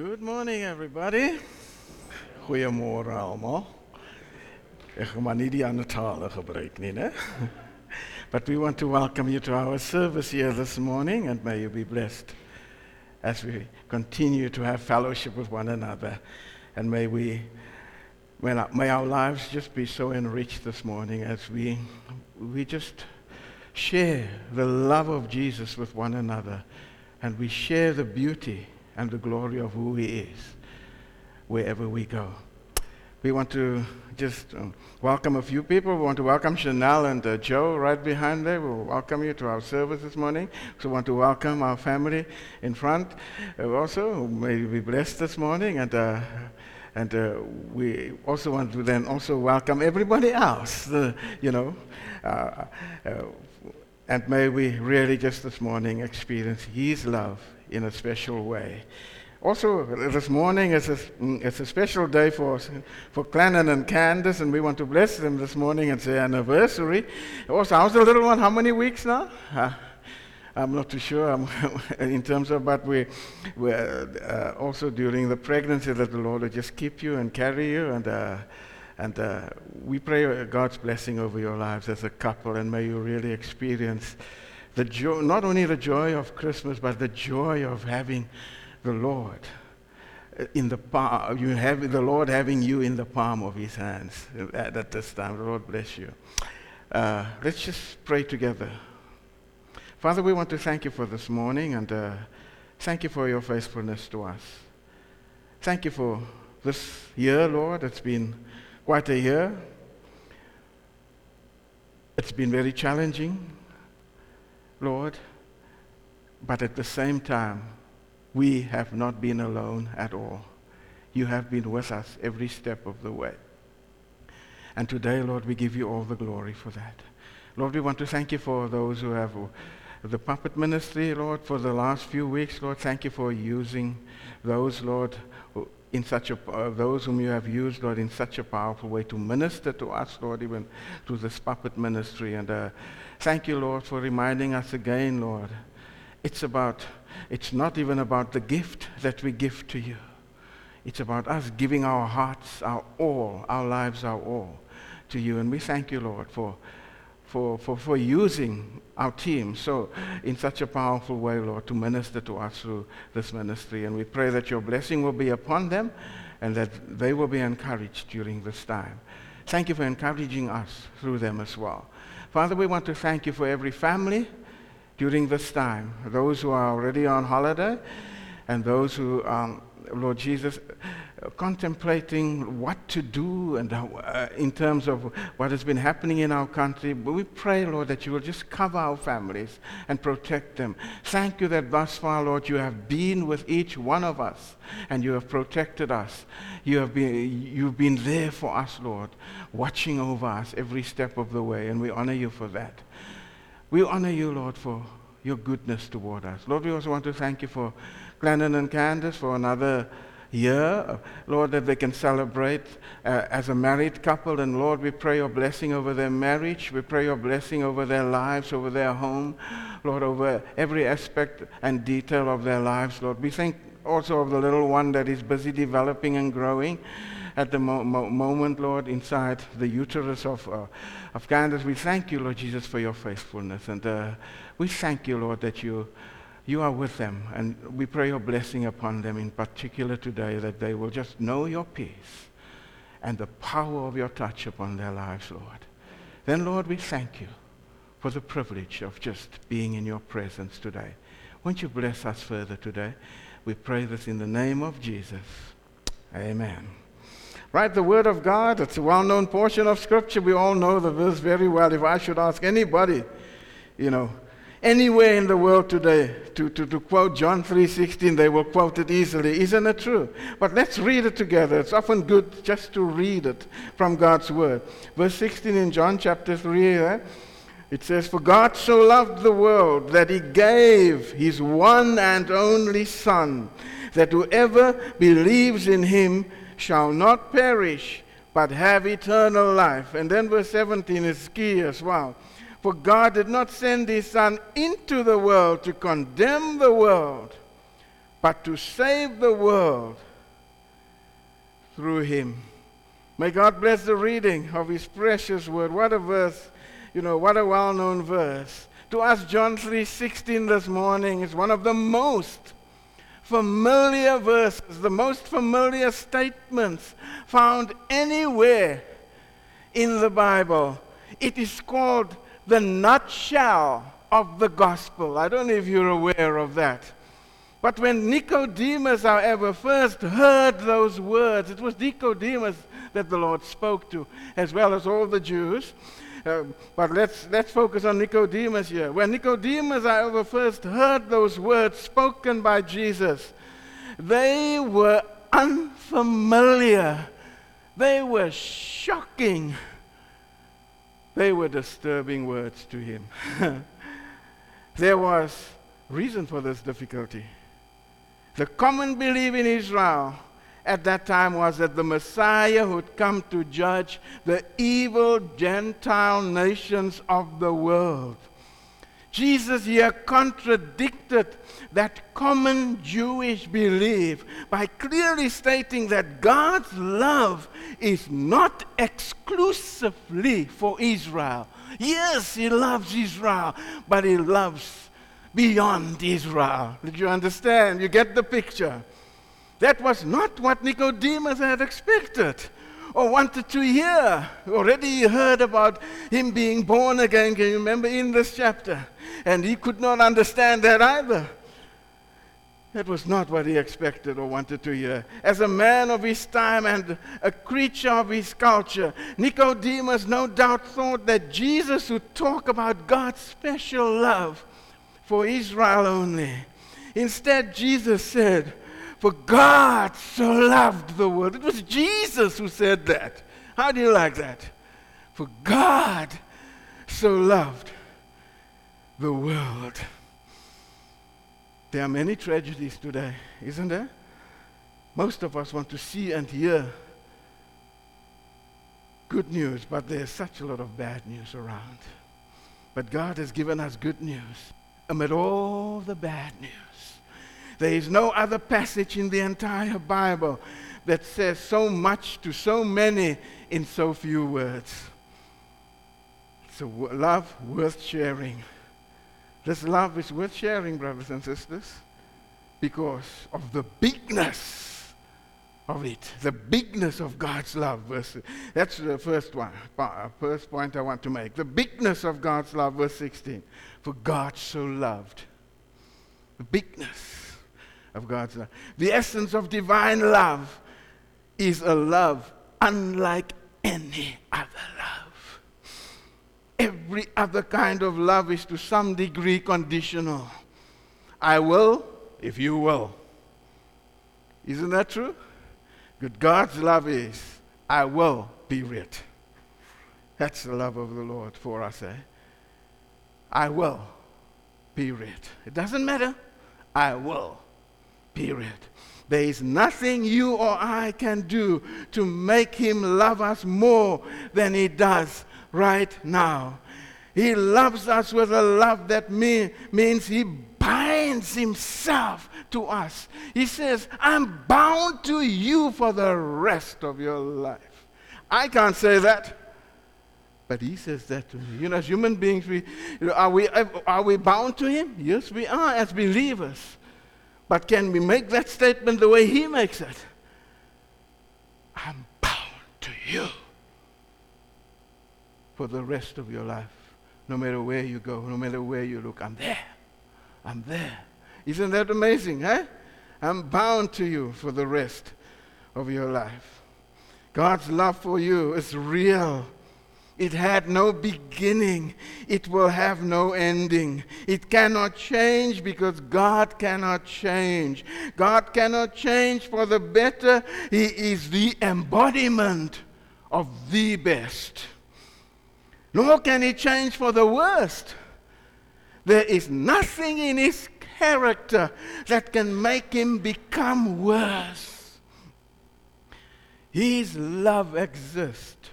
Good morning, everybody. Goeiemôre almal. Ek gaan maar nie die ander tale gebruik nie, né? But we want to welcome you to our service here this morning and may you be blessed as we continue to have fellowship with one another and may we may our lives just be so enriched this morning as we we just share the love of Jesus with one another and we share the beauty and the glory of who He is wherever we go. We want to just um, welcome a few people. We want to welcome Chanel and uh, Joe right behind there. We'll welcome you to our service this morning. So we want to welcome our family in front uh, also. May be blessed this morning. And, uh, and uh, we also want to then also welcome everybody else, the, you know. Uh, uh, and may we really just this morning experience His love in a special way. Also, this morning is a, it's a special day for, for Glennon and Candace, and we want to bless them this morning. It's their anniversary. Also, how's the little one? How many weeks now? Uh, I'm not too sure in terms of, but we, we're uh, also during the pregnancy that the Lord will just keep you and carry you. And, uh, and uh, we pray God's blessing over your lives as a couple, and may you really experience the joy, not only the joy of Christmas, but the joy of having the Lord in the palm, you have the Lord having you in the palm of His hands at, at this time. The Lord bless you. Uh, let's just pray together. Father, we want to thank you for this morning and uh, thank you for your faithfulness to us. Thank you for this year, Lord. It's been quite a year. It's been very challenging. Lord. But at the same time, we have not been alone at all. You have been with us every step of the way. And today, Lord, we give you all the glory for that. Lord, we want to thank you for those who have the puppet ministry, Lord, for the last few weeks, Lord. Thank you for using those, Lord, in such a, uh, those whom you have used, Lord, in such a powerful way to minister to us, Lord, even through this puppet ministry. And uh, thank you, Lord, for reminding us again, Lord. It's about, it's not even about the gift that we give to you. It's about us giving our hearts, our all, our lives, our all to you. And we thank you, Lord, for for, for, for using our team so in such a powerful way, Lord, to minister to us through this ministry. And we pray that your blessing will be upon them and that they will be encouraged during this time. Thank you for encouraging us through them as well. Father, we want to thank you for every family during this time, those who are already on holiday and those who, um, Lord Jesus, contemplating what to do and uh, in terms of what has been happening in our country. But we pray, Lord, that you will just cover our families and protect them. Thank you that thus far, Lord, you have been with each one of us and you have protected us. You have been, you've been there for us, Lord, watching over us every step of the way, and we honor you for that. We honor you, Lord, for your goodness toward us. Lord, we also want to thank you for Glennon and Candace for another year, Lord, that they can celebrate uh, as a married couple. And Lord, we pray your blessing over their marriage. We pray your blessing over their lives, over their home, Lord, over every aspect and detail of their lives, Lord. We think also of the little one that is busy developing and growing at the mo- mo- moment, Lord, inside the uterus of, uh, of Candace. We thank you, Lord Jesus, for your faithfulness. And uh, we thank you, Lord, that you you are with them. And we pray your blessing upon them, in particular today, that they will just know your peace and the power of your touch upon their lives, Lord. Then, Lord, we thank you for the privilege of just being in your presence today. Won't you bless us further today? We pray this in the name of Jesus. Amen. Right, the Word of God, it's a well known portion of Scripture. We all know the verse very well. If I should ask anybody, you know, anywhere in the world today to, to, to quote John 3.16, they will quote it easily. Isn't it true? But let's read it together. It's often good just to read it from God's word. Verse 16 in John chapter 3, eh? it says, For God so loved the world that he gave his one and only Son, that whoever believes in him shall not perish, but have eternal life. And then verse 17 is key as well. For God did not send his Son into the world to condemn the world, but to save the world through him. May God bless the reading of his precious word. What a verse, you know, what a well-known verse. To us, John 3:16 this morning is one of the most familiar verses, the most familiar statements found anywhere in the Bible. It is called the nutshell of the gospel. I don't know if you're aware of that. But when Nicodemus, however, first heard those words, it was Nicodemus that the Lord spoke to, as well as all the Jews. Uh, but let's, let's focus on Nicodemus here. When Nicodemus, however, first heard those words spoken by Jesus, they were unfamiliar. They were shocking. They were disturbing words to him. there was reason for this difficulty. The common belief in Israel at that time was that the Messiah would come to judge the evil Gentile nations of the world. Jesus here contradicted that common Jewish belief by clearly stating that God's love is not exclusively for Israel. Yes, He loves Israel, but He loves beyond Israel. Did you understand? You get the picture. That was not what Nicodemus had expected Oh, or wanted to hear. Already he heard about him being born again, can you remember in this chapter? And he could not understand that either. That was not what he expected oh, or wanted to hear. As a man of his time and a creature of his culture, Nicodemus no doubt thought that Jesus would talk about God's special love for Israel only. Instead, Jesus said, For God so loved the world. It was Jesus who said that. How do you like that? For God so loved the world. There are many tragedies today, isn't there? Most of us want to see and hear good news, but there's such a lot of bad news around. But God has given us good news amid all the bad news. There is no other passage in the entire Bible that says so much to so many in so few words. It's a love worth sharing. This love is worth sharing, brothers and sisters, because of the bigness of it, the bigness of God's love. Verse, that's the first one, first point I want to make. The bigness of God's love, verse 16. For God so loved. The bigness of God's love. The essence of divine love is a love unlike any other love. Every other kind of love is to some degree conditional. I will if you will. Isn't that true? Good God's love is, I will, be period. That's the love of the Lord for us, eh? I will, be period. It doesn't matter. I will, period. There is nothing you or I can do to make him love us more than he does right now. He loves us with a love that mean, means he binds himself to us. He says, I'm bound to you for the rest of your life. I can't say that. But he says that to me. You know, as human beings, we, are, we, are we bound to him? Yes, we are as believers. But can we make that statement the way he makes it? I'm bound to you for the rest of your life. No matter where you go, no matter where you look, I'm there. I'm there. Isn't that amazing, eh? I'm bound to you for the rest of your life. God's love for you is real. It had no beginning. It will have no ending. It cannot change because God cannot change. God cannot change for the better. He is the embodiment of the best nor can he change for the worst. There is nothing in his character that can make him become worse. His love exists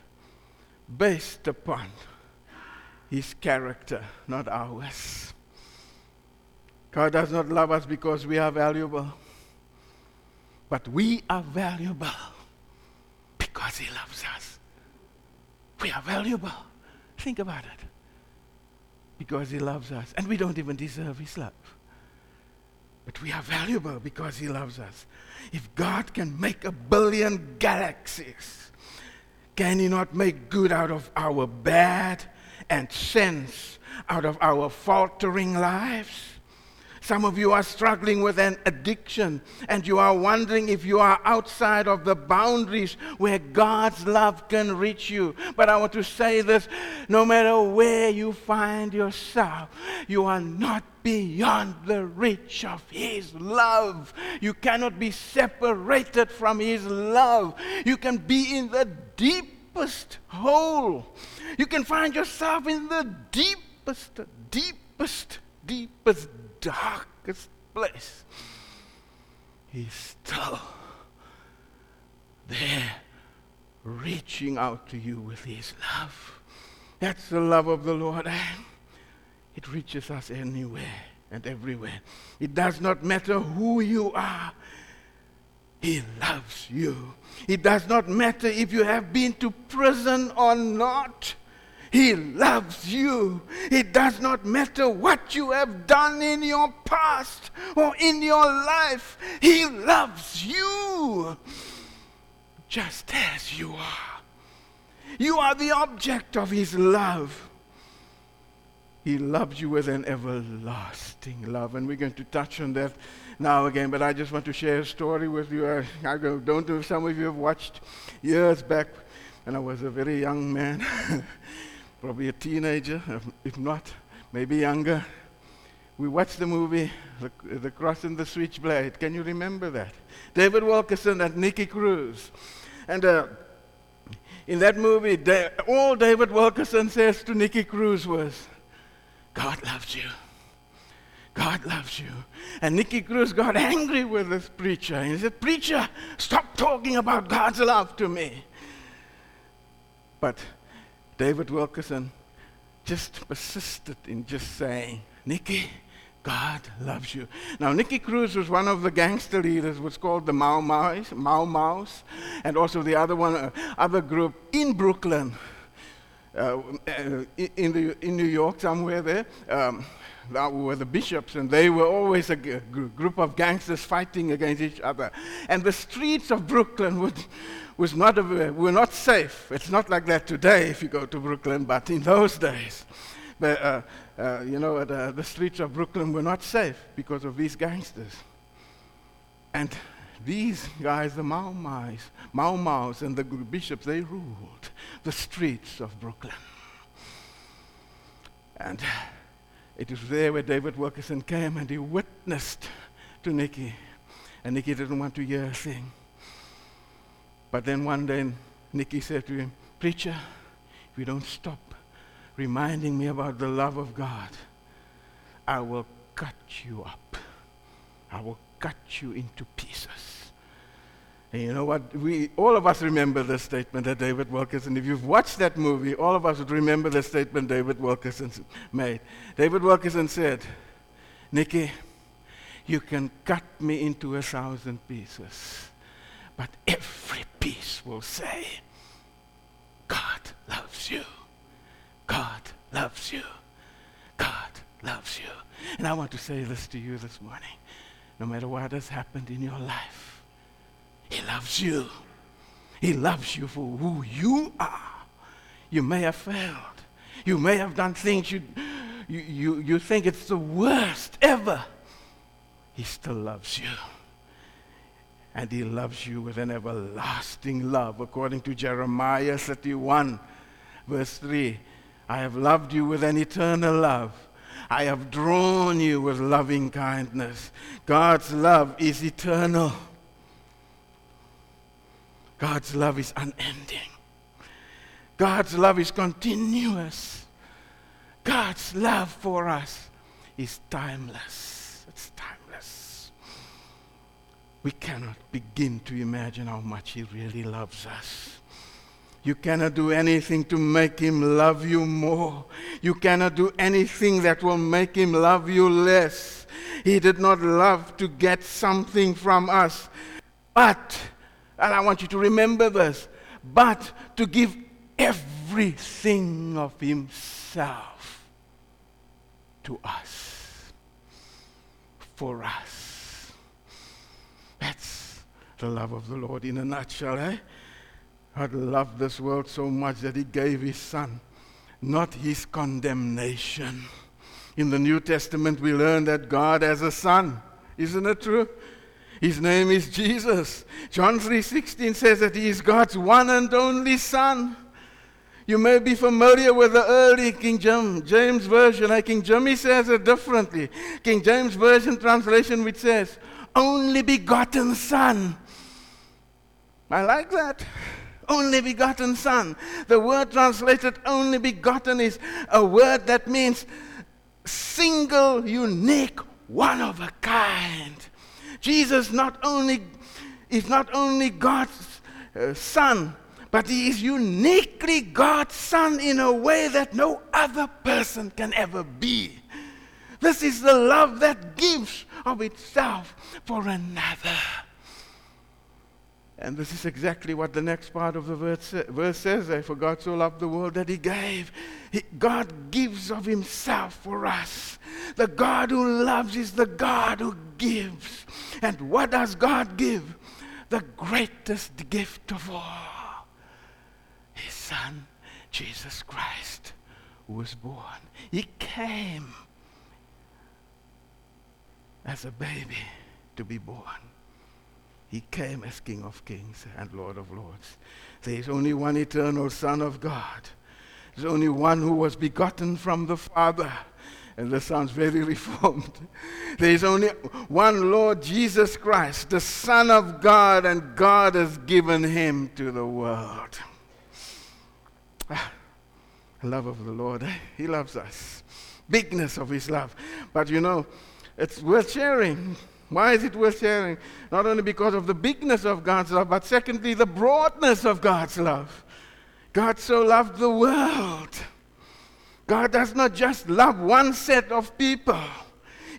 based upon his character, not ours. God does not love us because we are valuable. But we are valuable because He loves us. We are valuable. Think about it. Because He loves us. And we don't even deserve His love. But we are valuable because He loves us. If God can make a billion galaxies, can He not make good out of our bad and sense out of our faltering lives? Some of you are struggling with an addiction and you are wondering if you are outside of the boundaries where God's love can reach you. But I want to say this no matter where you find yourself, you are not beyond the reach of His love. You cannot be separated from His love. You can be in the deepest hole. You can find yourself in the deepest, deepest, deepest darkest place, He's still there, reaching out to you with His love. That's the love of the Lord, it reaches us anywhere and everywhere. It does not matter who you are. He loves you. It does not matter if you have been to prison or not. He loves you. It does not matter what you have done in your past or in your life. He loves you just as you are. You are the object of His love. He loves you with an everlasting love. And we're going to touch on that now again, but I just want to share a story with you. I, I don't know if some of you have watched years back when I was a very young man. probably a teenager, if not, maybe younger. We watched the movie, The, the Cross and the Switchblade. Can you remember that? David Wilkerson and Nicky Cruz. And uh, in that movie, all David Wilkerson says to Nicky Cruz was, God loves you. God loves you. And Nicky Cruz got angry with this preacher. And he said, Preacher, stop talking about God's love to me. But David Wilkerson just persisted in just saying, Nicky, God loves you. Now, Nicky Cruz was one of the gangster leaders, was called the Mau Mau's, Mau Mau's, and also the other one, uh, other group in Brooklyn, uh, uh in, the, in New York, somewhere there. Um, that were the bishops, and they were always a g- group of gangsters fighting against each other. And the streets of Brooklyn would was not a, were not safe. It's not like that today if you go to Brooklyn, but in those days, but, uh, uh, you know, the, the streets of Brooklyn were not safe because of these gangsters. And these guys, the Mau Mau's, Mau Mau's and the bishops, they ruled the streets of Brooklyn. And it was there where David Wilkerson came and he witnessed to Nicky. And Nicky didn't want to hear a thing. But then one day, Nicky said to him, Preacher, if you don't stop reminding me about the love of God, I will cut you up. I will cut you into pieces. And you know what? We, all of us remember the statement that David Wilkerson, if you've watched that movie, all of us would remember the statement David Wilkerson made. David Wilkerson said, Nicky, you can cut me into a thousand pieces, but every piece will say, God loves you. God loves you. God loves you. And I want to say this to you this morning. No matter what has happened in your life, He loves you. He loves you for who you are. You may have failed. You may have done things you, you, you, you think it's the worst ever. He still loves you and he loves you with an everlasting love, according to Jeremiah 31, verse 3. I have loved you with an eternal love. I have drawn you with loving kindness. God's love is eternal. God's love is unending. God's love is continuous. God's love for us is timeless. We cannot begin to imagine how much He really loves us. You cannot do anything to make Him love you more. You cannot do anything that will make Him love you less. He did not love to get something from us. but, and I want you to remember this, but to give everything of himself to us, for us. That's the love of the Lord in a nutshell, eh? God loved this world so much that he gave his son, not his condemnation. In the New Testament, we learn that God has a son. Isn't it true? His name is Jesus. John 3:16 says that he is God's one and only son. You may be familiar with the early King James version. King James says it differently. King James version translation which says, "Only begotten son." I like that. Only begotten son. The word translated only begotten is a word that means single, unique, one of a kind. Jesus not only is not only God's uh, son, but he is uniquely God's son in a way that no other person can ever be. This is the love that gives of itself for another. And this is exactly what the next part of the verse, verse says. For God so loved the world that he gave. He, God gives of himself for us. The God who loves is the God who gives. And what does God give? The greatest gift of all His Son, Jesus Christ, who was born. He came as a baby to be born. He came as King of Kings and Lord of Lords. There is only one eternal Son of God. There's only one who was begotten from the Father. And this sounds very reformed. There is only one Lord Jesus Christ, the Son of God, and God has given him to the world. Ah, love of the Lord. Eh? He loves us. Bigness of his love. But you know, it's worth sharing. Why is it worth sharing? Not only because of the bigness of God's love, but secondly, the broadness of God's love. God so loved the world. God does not just love one set of people,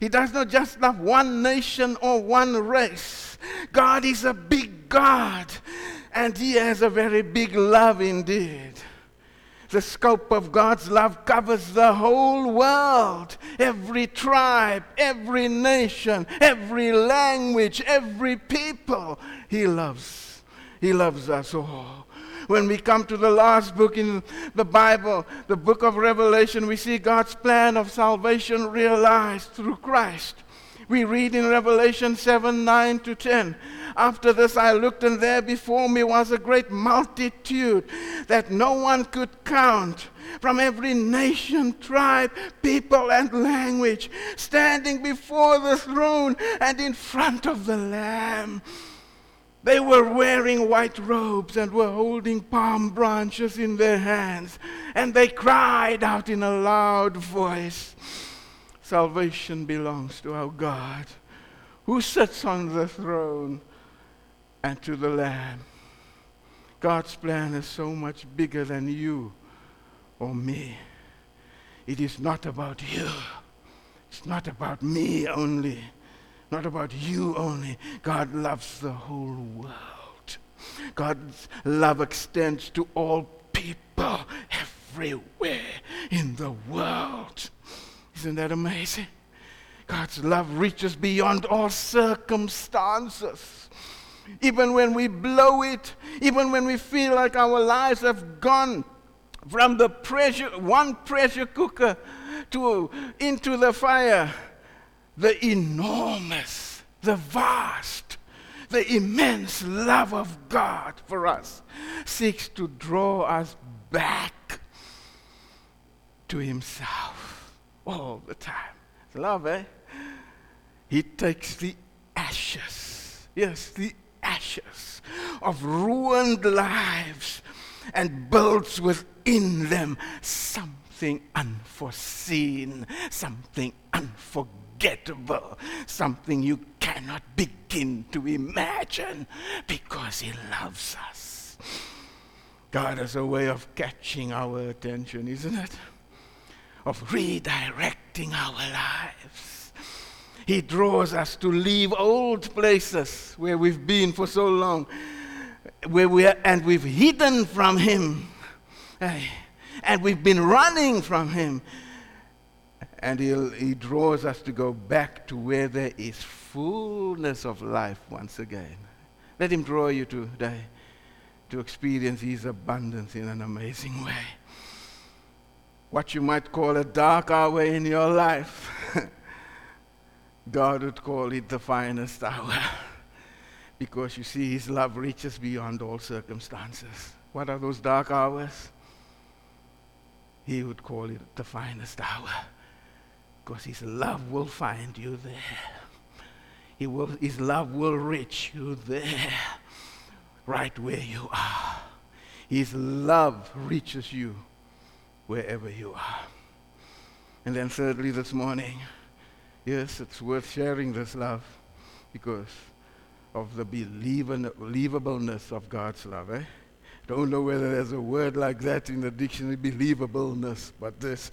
He does not just love one nation or one race. God is a big God, and He has a very big love indeed. The scope of God's love covers the whole world. Every tribe, every nation, every language, every people. He loves. He loves us all. When we come to the last book in the Bible, the book of Revelation, we see God's plan of salvation realized through Christ. We read in Revelation 7 9 to 10. After this, I looked, and there before me was a great multitude that no one could count from every nation, tribe, people, and language, standing before the throne and in front of the Lamb. They were wearing white robes and were holding palm branches in their hands, and they cried out in a loud voice. Salvation belongs to our God who sits on the throne and to the Lamb. God's plan is so much bigger than you or me. It is not about you. It's not about me only. Not about you only. God loves the whole world. God's love extends to all people everywhere in the world. Isn't that amazing? God's love reaches beyond all circumstances. Even when we blow it, even when we feel like our lives have gone from the pressure, one pressure cooker to into the fire, the enormous, the vast, the immense love of God for us seeks to draw us back to Himself all the time. It's love, eh? He takes the ashes, yes, the ashes of ruined lives and builds within them something unforeseen, something unforgettable, something you cannot begin to imagine because He loves us. God has a way of catching our attention, isn't it? Of redirecting our lives. He draws us to leave old places where we've been for so long, where we are, and we've hidden from Him, and we've been running from Him. And He draws us to go back to where there is fullness of life once again. Let Him draw you today to experience His abundance in an amazing way. What you might call a dark hour in your life. God would call it the finest hour because you see, His love reaches beyond all circumstances. What are those dark hours? He would call it the finest hour because His love will find you there. He will, his love will reach you there, right where you are. His love reaches you wherever you are. And then, thirdly, this morning, Yes, it's worth sharing this love because of the believableness of God's love. Eh? Don't know whether there's a word like that in the dictionary, believableness, but this,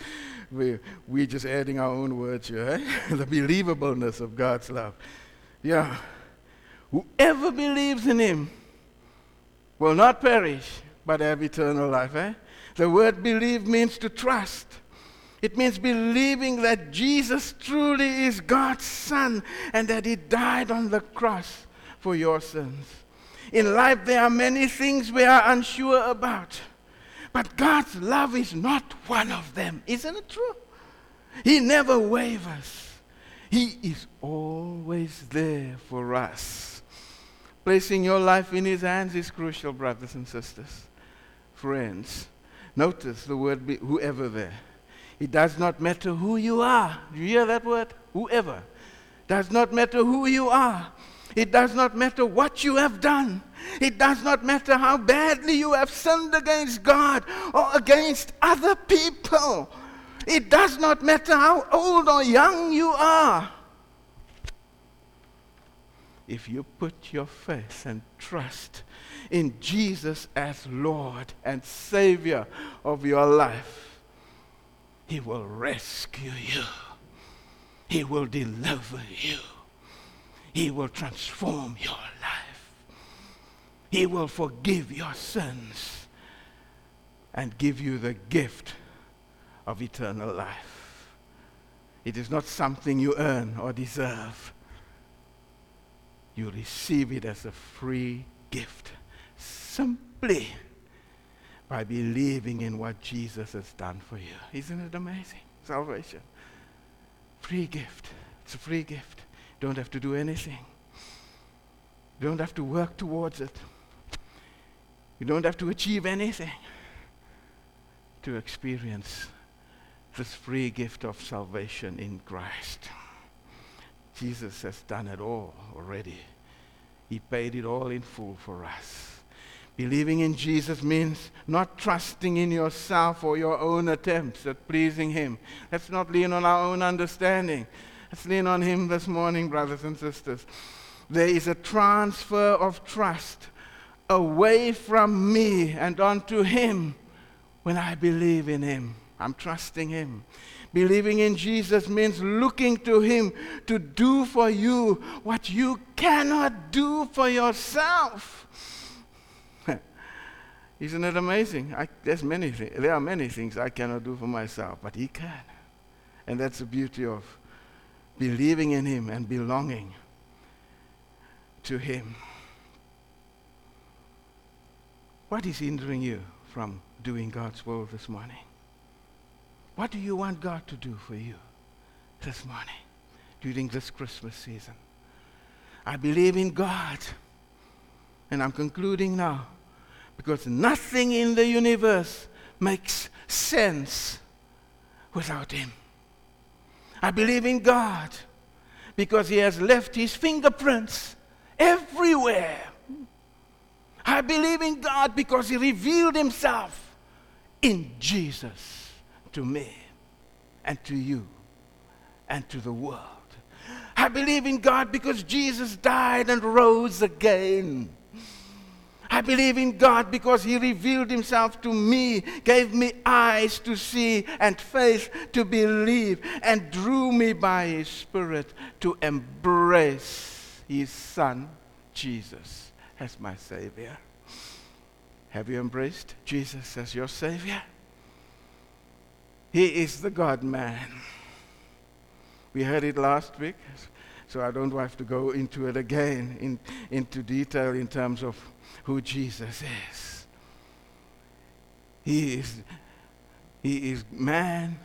we, we're just adding our own words here. Eh? the believableness of God's love. Yeah. Whoever believes in Him will not perish, but have eternal life. Eh? The word believe means to trust. It means believing that Jesus truly is God's Son and that He died on the cross for your sins. In life, there are many things we are unsure about, but God's love is not one of them. Isn't it true? He never wavers, He is always there for us. Placing your life in His hands is crucial, brothers and sisters. Friends, notice the word be, whoever there. It does not matter who you are. Do you hear that word? Whoever. Does not matter who you are. It does not matter what you have done. It does not matter how badly you have sinned against God or against other people. It does not matter how old or young you are. If you put your faith and trust in Jesus as Lord and Savior of your life, he will rescue you. He will deliver you. He will transform your life. He will forgive your sins and give you the gift of eternal life. It is not something you earn or deserve. You receive it as a free gift simply by believing in what Jesus has done for you. Isn't it amazing? Salvation. Free gift. It's a free gift. You don't have to do anything. You don't have to work towards it. You don't have to achieve anything to experience this free gift of salvation in Christ. Jesus has done it all already. He paid it all in full for us. Believing in Jesus means not trusting in yourself or your own attempts at pleasing Him. Let's not lean on our own understanding. Let's lean on Him this morning, brothers and sisters. There is a transfer of trust away from me and onto Him when I believe in Him. I'm trusting Him. Believing in Jesus means looking to Him to do for you what you cannot do for yourself. Isn't it amazing? I, there's many th- there are many things I cannot do for myself, but He can. And that's the beauty of believing in Him and belonging to Him. What is hindering you from doing God's will this morning? What do you want God to do for you this morning during this Christmas season? I believe in God. And I'm concluding now because nothing in the universe makes sense without Him. I believe in God because He has left His fingerprints everywhere. I believe in God because He revealed Himself in Jesus to me and to you and to the world. I believe in God because Jesus died and rose again. I believe in God because He revealed Himself to me, gave me eyes to see and faith to believe, and drew me by His Spirit to embrace His Son, Jesus, as my Savior. Have you embraced Jesus as your Savior? He is the God man. We heard it last week, so I don't have to go into it again in, into detail in terms of who Jesus is. He is, he is man,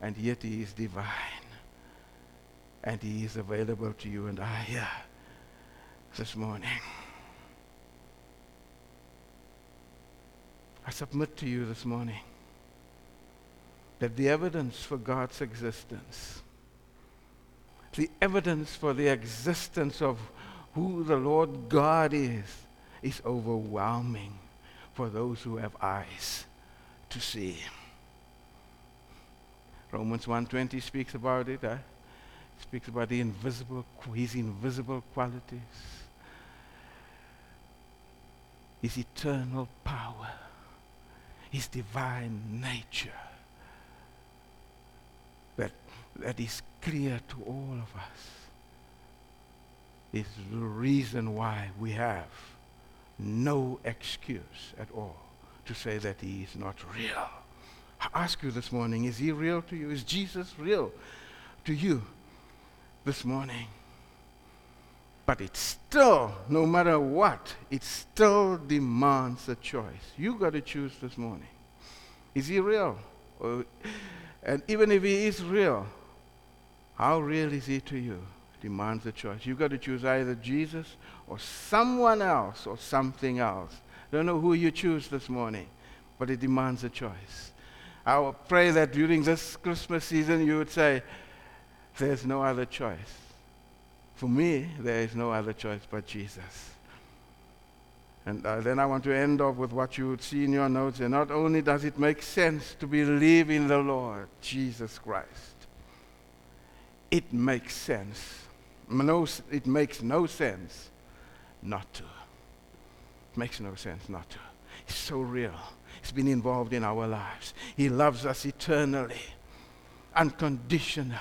and yet he is divine. And he is available to you and I here this morning. I submit to you this morning that the evidence for God's existence, the evidence for the existence of who the Lord God is, is overwhelming for those who have eyes to see. Romans 1:20 speaks about it. Uh, speaks about the invisible, his invisible qualities, his eternal power, his divine nature. That, is clear to all of us. Is the reason why we have no excuse at all to say that he is not real. I ask you this morning, is he real to you? Is Jesus real to you this morning? But it still, no matter what, it still demands a choice. You got to choose this morning. Is he real? Or, and even if he is real, how real is he to you? demands a choice. You've got to choose either Jesus or someone else or something else. I Don't know who you choose this morning, but it demands a choice. I will pray that during this Christmas season you would say, There's no other choice. For me, there is no other choice but Jesus. And uh, then I want to end off with what you would see in your notes. And not only does it make sense to believe in the Lord Jesus Christ, it makes sense no, it makes no sense not to. It makes no sense not to. It's so real. He's been involved in our lives. He loves us eternally, unconditionally.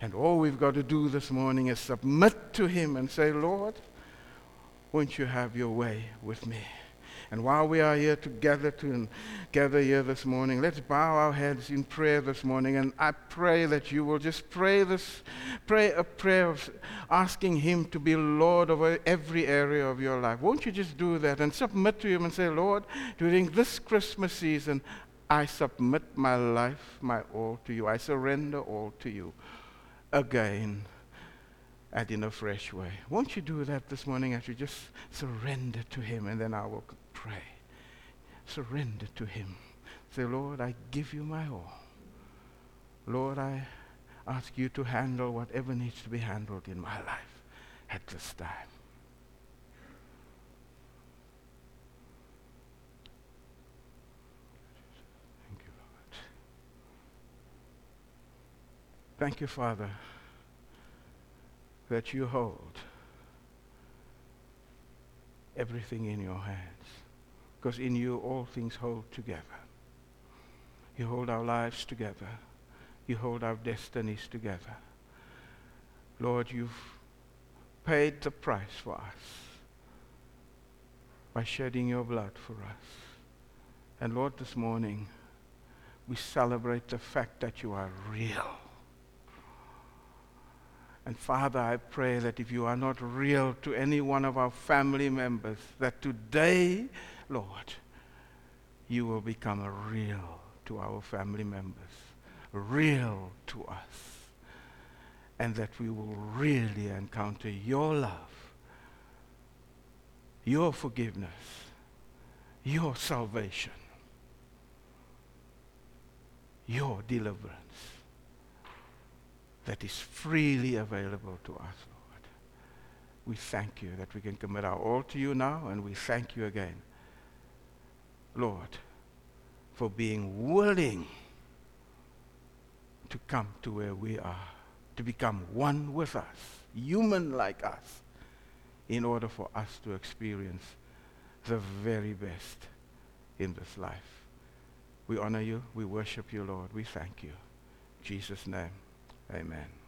And all we've got to do this morning is submit to Him and say, Lord, won't you have your way with me? And while we are here together to gather here this morning, let's bow our heads in prayer this morning. And I pray that you will just pray this, pray a prayer of asking Him to be Lord over every area of your life. Won't you just do that and submit to Him and say, Lord, during this Christmas season, I submit my life, my all to you. I surrender all to you. Again and in a fresh way. Won't you do that this morning as you just surrender to Him and then I will pray. Surrender to Him. Say, Lord, I give you my all. Lord, I ask you to handle whatever needs to be handled in my life at this time. Thank you, Lord. Thank you, Father, that you hold everything in your hands because in you all things hold together. You hold our lives together. You hold our destinies together. Lord, you've paid the price for us by shedding your blood for us. And Lord, this morning, we celebrate the fact that you are real. And Father, I pray that if you are not real to any one of our family members, that today Lord, you will become real to our family members, real to us, and that we will really encounter your love, your forgiveness, your salvation, your deliverance that is freely available to us, Lord. We thank you that we can commit our all to you now, and we thank you again Lord, for being willing to come to where we are, to become one with us, human like us, in order for us to experience the very best in this life. We honor you. We worship you, Lord. We thank you. In Jesus' name, amen.